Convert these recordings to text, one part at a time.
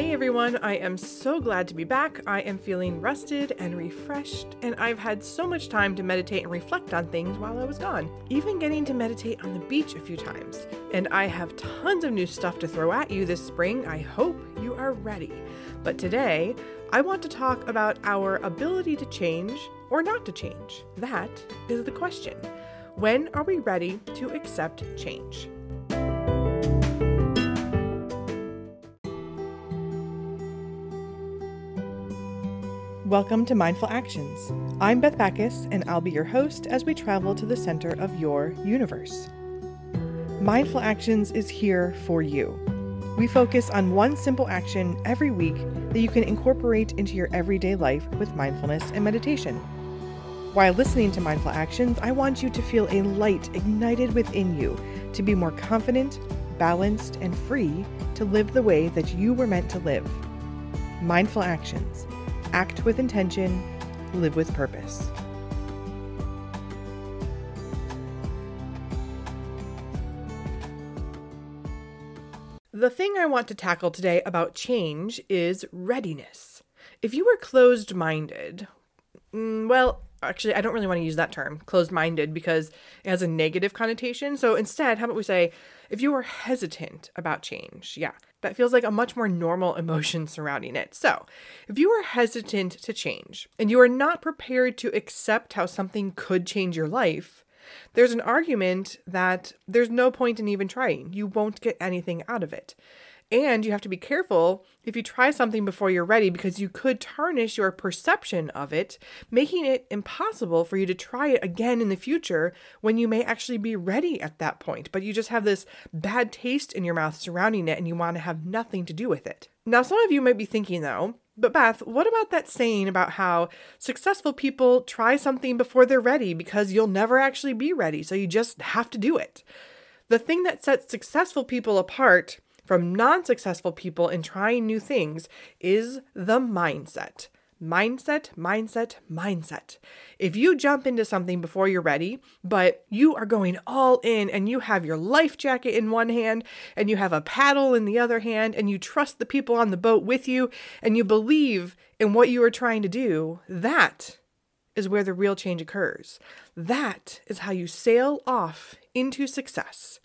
Hey everyone, I am so glad to be back. I am feeling rested and refreshed, and I've had so much time to meditate and reflect on things while I was gone, even getting to meditate on the beach a few times. And I have tons of new stuff to throw at you this spring. I hope you are ready. But today, I want to talk about our ability to change or not to change. That is the question. When are we ready to accept change? Welcome to Mindful Actions. I'm Beth Backes, and I'll be your host as we travel to the center of your universe. Mindful Actions is here for you. We focus on one simple action every week that you can incorporate into your everyday life with mindfulness and meditation. While listening to Mindful Actions, I want you to feel a light ignited within you to be more confident, balanced, and free to live the way that you were meant to live. Mindful Actions act with intention, live with purpose. The thing I want to tackle today about change is readiness. If you were closed minded, mm, well, actually, I don't really want to use that term, closed minded, because it has a negative connotation. So instead, how about we say, if you are hesitant about change, yeah, that feels like a much more normal emotion surrounding it. So, if you are hesitant to change and you are not prepared to accept how something could change your life, there's an argument that there's no point in even trying. You won't get anything out of it. And you have to be careful if you try something before you're ready because you could tarnish your perception of it, making it impossible for you to try it again in the future when you may actually be ready at that point. But you just have this bad taste in your mouth surrounding it and you want to have nothing to do with it. Now, some of you might be thinking though, but Beth, what about that saying about how successful people try something before they're ready because you'll never actually be ready, so you just have to do it? The thing that sets successful people apart from non successful people in trying new things is the mindset. Mindset, mindset, mindset. If you jump into something before you're ready, but you are going all in and you have your life jacket in one hand and you have a paddle in the other hand and you trust the people on the boat with you and you believe in what you are trying to do, that is where the real change occurs. That is how you sail off into success.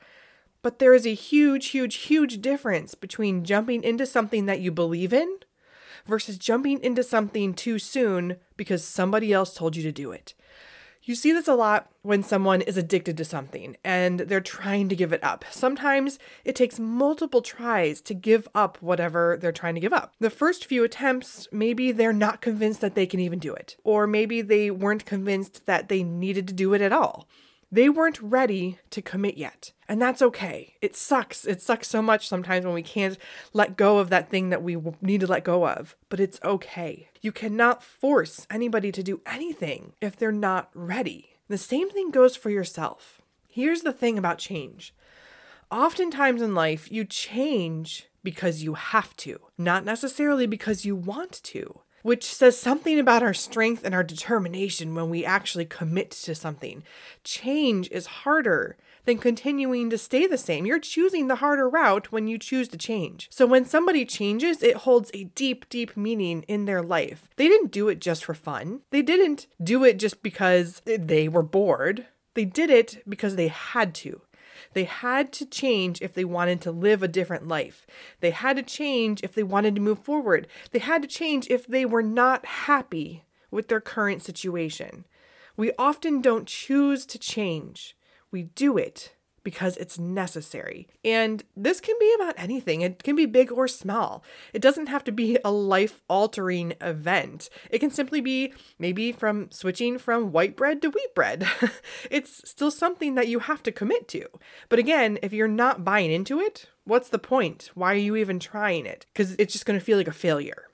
But there is a huge, huge, huge difference between jumping into something that you believe in versus jumping into something too soon because somebody else told you to do it. You see this a lot when someone is addicted to something and they're trying to give it up. Sometimes it takes multiple tries to give up whatever they're trying to give up. The first few attempts, maybe they're not convinced that they can even do it, or maybe they weren't convinced that they needed to do it at all. They weren't ready to commit yet. And that's okay. It sucks. It sucks so much sometimes when we can't let go of that thing that we need to let go of. But it's okay. You cannot force anybody to do anything if they're not ready. The same thing goes for yourself. Here's the thing about change oftentimes in life, you change because you have to, not necessarily because you want to which says something about our strength and our determination when we actually commit to something. Change is harder than continuing to stay the same. You're choosing the harder route when you choose to change. So when somebody changes, it holds a deep, deep meaning in their life. They didn't do it just for fun, they didn't do it just because they were bored. They did it because they had to. They had to change if they wanted to live a different life. They had to change if they wanted to move forward. They had to change if they were not happy with their current situation. We often don't choose to change, we do it because it's necessary. And this can be about anything, it can be big or small. It doesn't have to be a life altering event. It can simply be maybe from switching from white bread to wheat bread. it's still something that you have to commit to. But again, if you're not buying into it, what's the point? Why are you even trying it? Because it's just going to feel like a failure.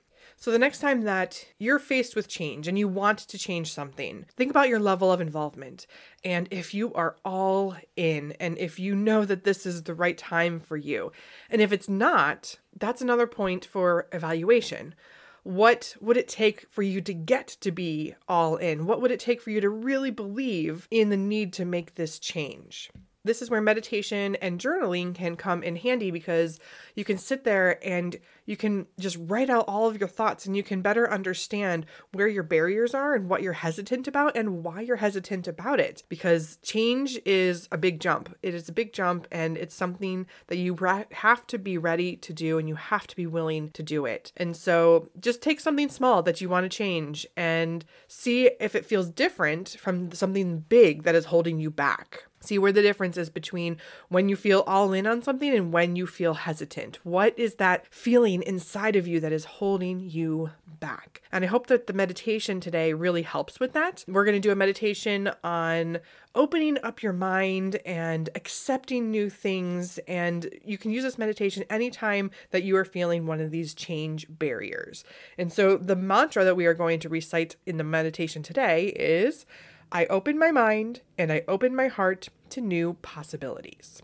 So, the next time that you're faced with change and you want to change something, think about your level of involvement. And if you are all in, and if you know that this is the right time for you, and if it's not, that's another point for evaluation. What would it take for you to get to be all in? What would it take for you to really believe in the need to make this change? this is where meditation and journaling can come in handy because you can sit there and you can just write out all of your thoughts and you can better understand where your barriers are and what you're hesitant about and why you're hesitant about it. Because change is a big jump. It is a big jump and it's something that you have to be ready to do and you have to be willing to do it. And so just take something small that you want to change and see if it feels different from something big that is holding you back. See where the difference is between when you feel all in on something and when you feel hesitant. What is that feeling inside of you that is holding you back? And I hope that the meditation today really helps with that. We're going to do a meditation on opening up your mind and accepting new things. And you can use this meditation anytime that you are feeling one of these change barriers. And so the mantra that we are going to recite in the meditation today is I open my mind and I open my heart to new possibilities.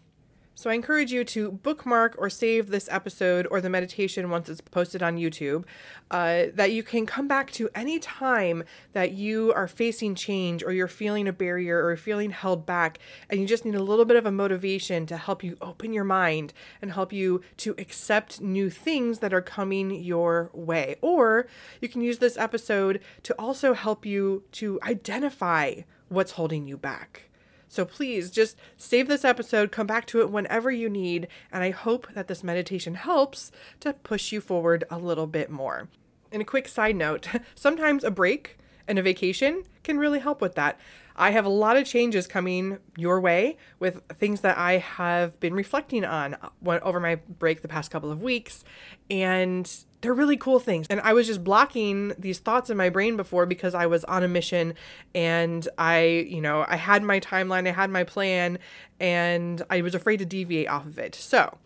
So I encourage you to bookmark or save this episode or the meditation once it's posted on YouTube, uh, that you can come back to any time that you are facing change or you're feeling a barrier or feeling held back, and you just need a little bit of a motivation to help you open your mind and help you to accept new things that are coming your way. Or you can use this episode to also help you to identify what's holding you back. So please just save this episode, come back to it whenever you need, and I hope that this meditation helps to push you forward a little bit more. And a quick side note sometimes a break and a vacation can really help with that. I have a lot of changes coming your way with things that I have been reflecting on uh, over my break the past couple of weeks. And they're really cool things. And I was just blocking these thoughts in my brain before because I was on a mission and I, you know, I had my timeline, I had my plan, and I was afraid to deviate off of it. So,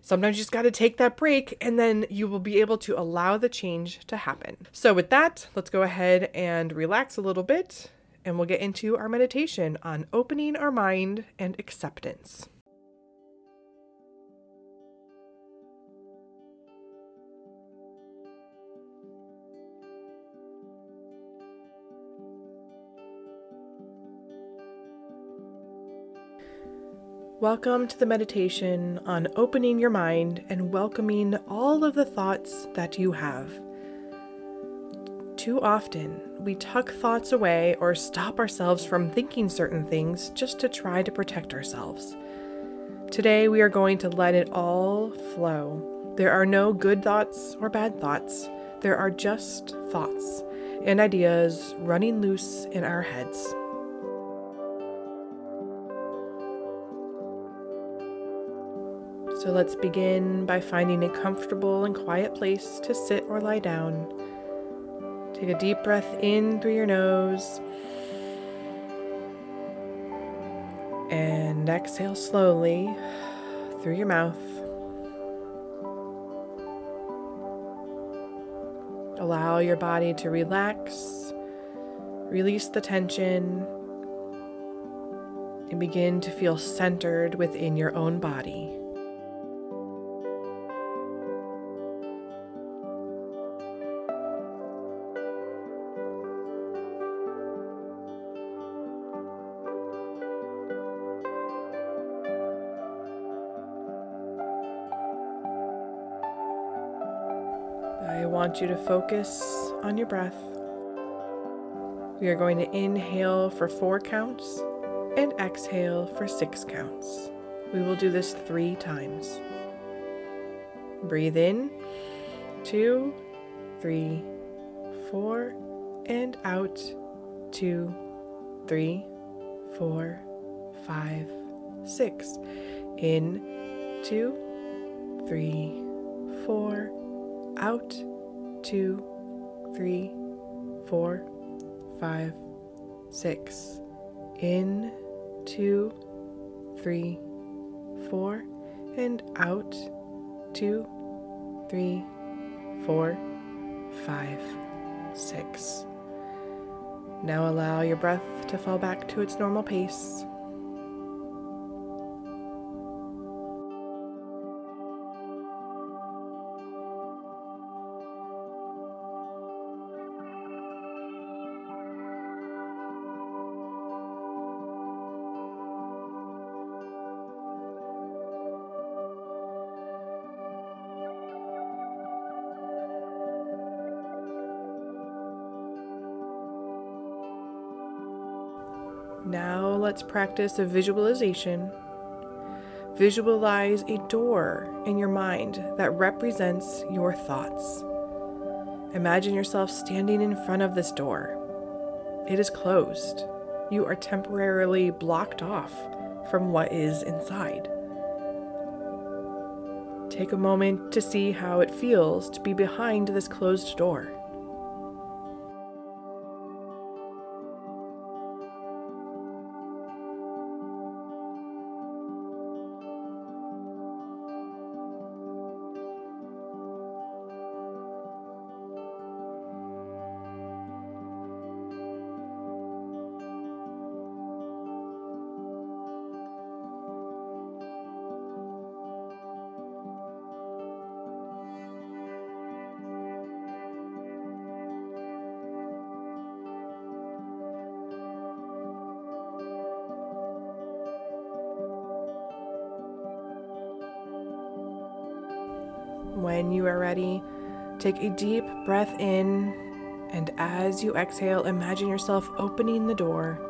Sometimes you just got to take that break and then you will be able to allow the change to happen. So, with that, let's go ahead and relax a little bit and we'll get into our meditation on opening our mind and acceptance. Welcome to the meditation on opening your mind and welcoming all of the thoughts that you have. Too often, we tuck thoughts away or stop ourselves from thinking certain things just to try to protect ourselves. Today, we are going to let it all flow. There are no good thoughts or bad thoughts, there are just thoughts and ideas running loose in our heads. So let's begin by finding a comfortable and quiet place to sit or lie down. Take a deep breath in through your nose and exhale slowly through your mouth. Allow your body to relax, release the tension, and begin to feel centered within your own body. Want you to focus on your breath. We are going to inhale for four counts and exhale for six counts. We will do this three times. Breathe in, two, three, four, and out, two, three, four, five, six. In, two, three, four, out, two, three, four, five, six. In, two, three, four, and out, two, three, four, five, six. Now allow your breath to fall back to its normal pace. Now let's practice a visualization. Visualize a door in your mind that represents your thoughts. Imagine yourself standing in front of this door. It is closed. You are temporarily blocked off from what is inside. Take a moment to see how it feels to be behind this closed door. When you are ready, take a deep breath in, and as you exhale, imagine yourself opening the door.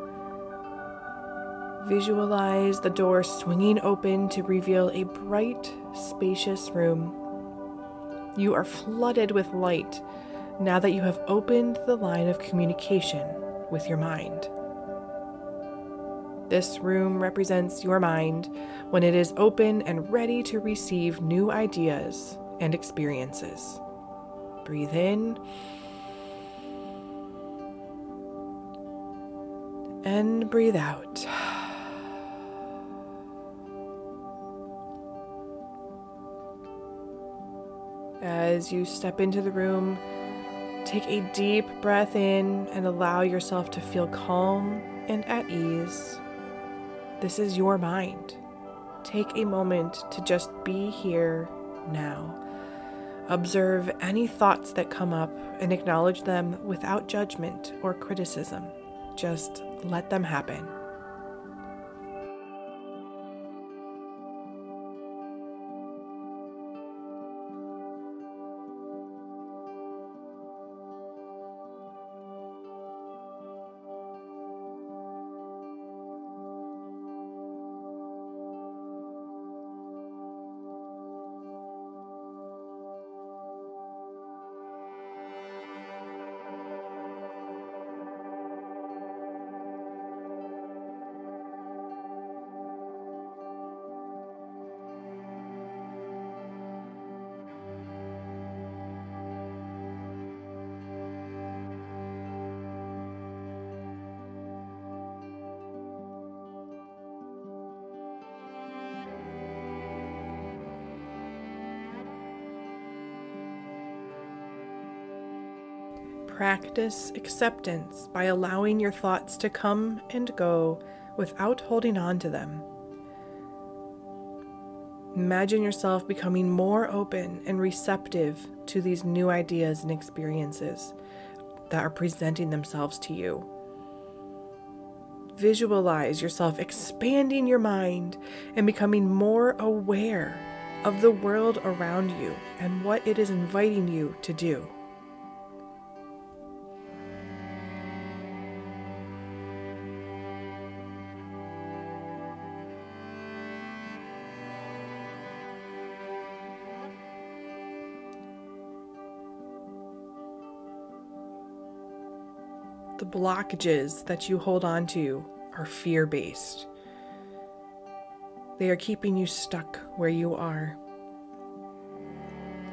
Visualize the door swinging open to reveal a bright, spacious room. You are flooded with light now that you have opened the line of communication with your mind. This room represents your mind when it is open and ready to receive new ideas and experiences. Breathe in and breathe out. As you step into the room, take a deep breath in and allow yourself to feel calm and at ease. This is your mind. Take a moment to just be here now. Observe any thoughts that come up and acknowledge them without judgment or criticism. Just let them happen. Practice acceptance by allowing your thoughts to come and go without holding on to them. Imagine yourself becoming more open and receptive to these new ideas and experiences that are presenting themselves to you. Visualize yourself expanding your mind and becoming more aware of the world around you and what it is inviting you to do. The blockages that you hold on to are fear based. They are keeping you stuck where you are.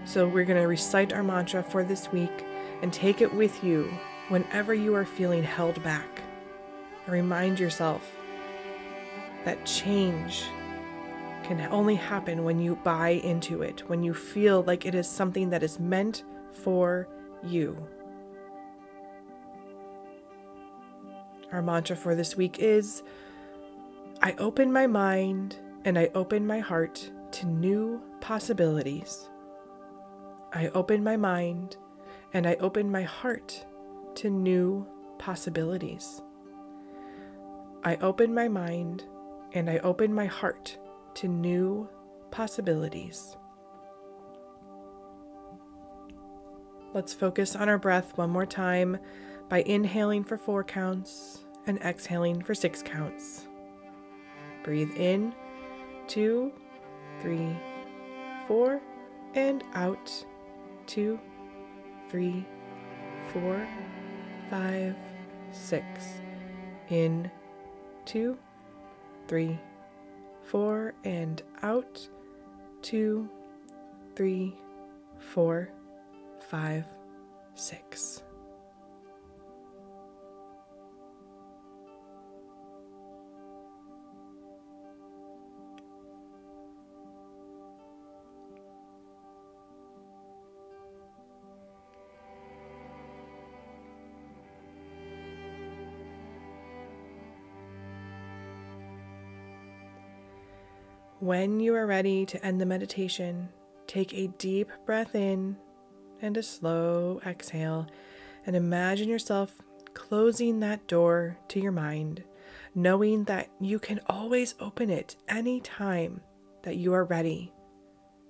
So, we're going to recite our mantra for this week and take it with you whenever you are feeling held back. Remind yourself that change can only happen when you buy into it, when you feel like it is something that is meant for you. Our mantra for this week is I open my mind and I open my heart to new possibilities. I open my mind and I open my heart to new possibilities. I open my mind and I open my heart to new possibilities. Let's focus on our breath one more time by inhaling for four counts and exhaling for six counts. Breathe in, two, three, four, and out, two, three, four, five, six. In, two, three, four, and out, two, three, four, five, six. When you are ready to end the meditation, take a deep breath in and a slow exhale, and imagine yourself closing that door to your mind, knowing that you can always open it any time that you are ready,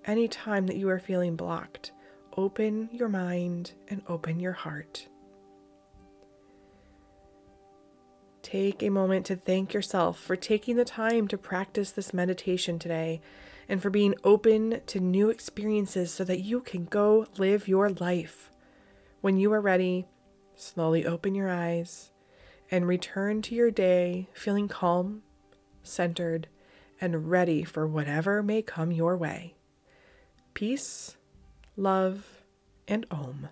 any time that you are feeling blocked. Open your mind and open your heart. Take a moment to thank yourself for taking the time to practice this meditation today and for being open to new experiences so that you can go live your life. When you are ready, slowly open your eyes and return to your day feeling calm, centered, and ready for whatever may come your way. Peace, love, and Om.